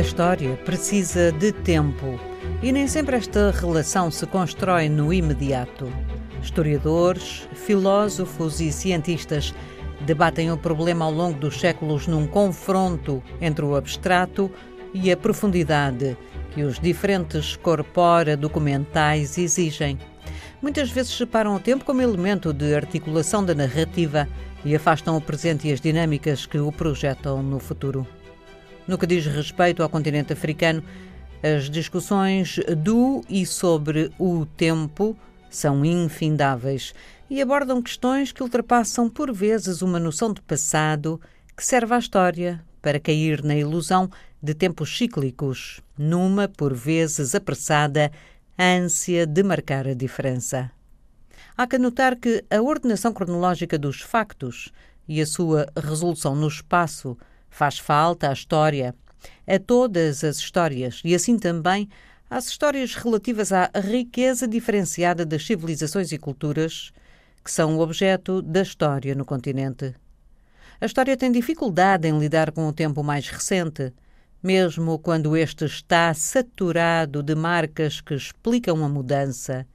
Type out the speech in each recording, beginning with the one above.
A história precisa de tempo e nem sempre esta relação se constrói no imediato. Historiadores, filósofos e cientistas debatem o problema ao longo dos séculos num confronto entre o abstrato e a profundidade que os diferentes corpora documentais exigem. Muitas vezes separam o tempo como elemento de articulação da narrativa e afastam o presente e as dinâmicas que o projetam no futuro. No que diz respeito ao continente africano, as discussões do e sobre o tempo são infindáveis e abordam questões que ultrapassam por vezes uma noção de passado que serve à história para cair na ilusão de tempos cíclicos, numa, por vezes apressada, ânsia de marcar a diferença. Há que notar que a ordenação cronológica dos factos e a sua resolução no espaço Faz falta à história, a todas as histórias e assim também às histórias relativas à riqueza diferenciada das civilizações e culturas que são o objeto da história no continente. A história tem dificuldade em lidar com o tempo mais recente, mesmo quando este está saturado de marcas que explicam a mudança,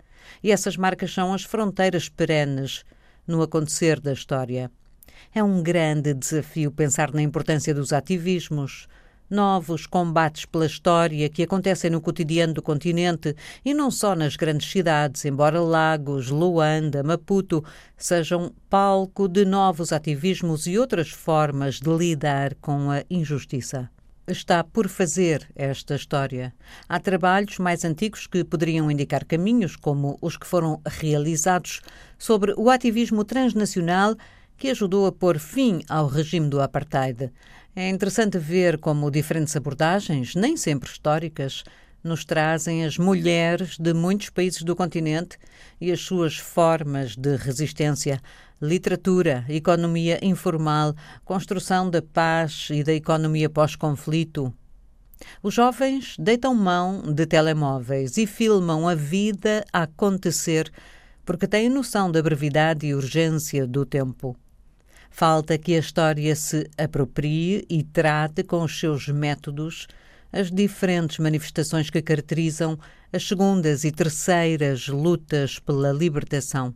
e essas marcas são as fronteiras perenes no acontecer da história. É um grande desafio pensar na importância dos ativismos, novos combates pela história que acontecem no cotidiano do continente e não só nas grandes cidades, embora Lagos, Luanda, Maputo sejam palco de novos ativismos e outras formas de lidar com a injustiça. Está por fazer esta história. Há trabalhos mais antigos que poderiam indicar caminhos, como os que foram realizados sobre o ativismo transnacional que ajudou a pôr fim ao regime do apartheid. É interessante ver como diferentes abordagens, nem sempre históricas, nos trazem as mulheres de muitos países do continente e as suas formas de resistência. Literatura, economia informal, construção da paz e da economia pós-conflito. Os jovens deitam mão de telemóveis e filmam a vida a acontecer porque têm noção da brevidade e urgência do tempo. Falta que a história se aproprie e trate com os seus métodos as diferentes manifestações que caracterizam as segundas e terceiras lutas pela libertação.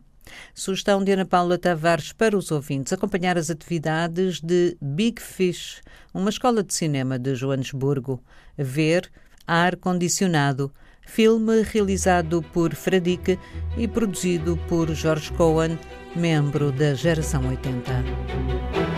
Sugestão de Ana Paula Tavares para os ouvintes acompanhar as atividades de Big Fish, uma escola de cinema de Joanesburgo. Ver Ar Condicionado, filme realizado por Fradique e produzido por George Cohen membro da Geração 80.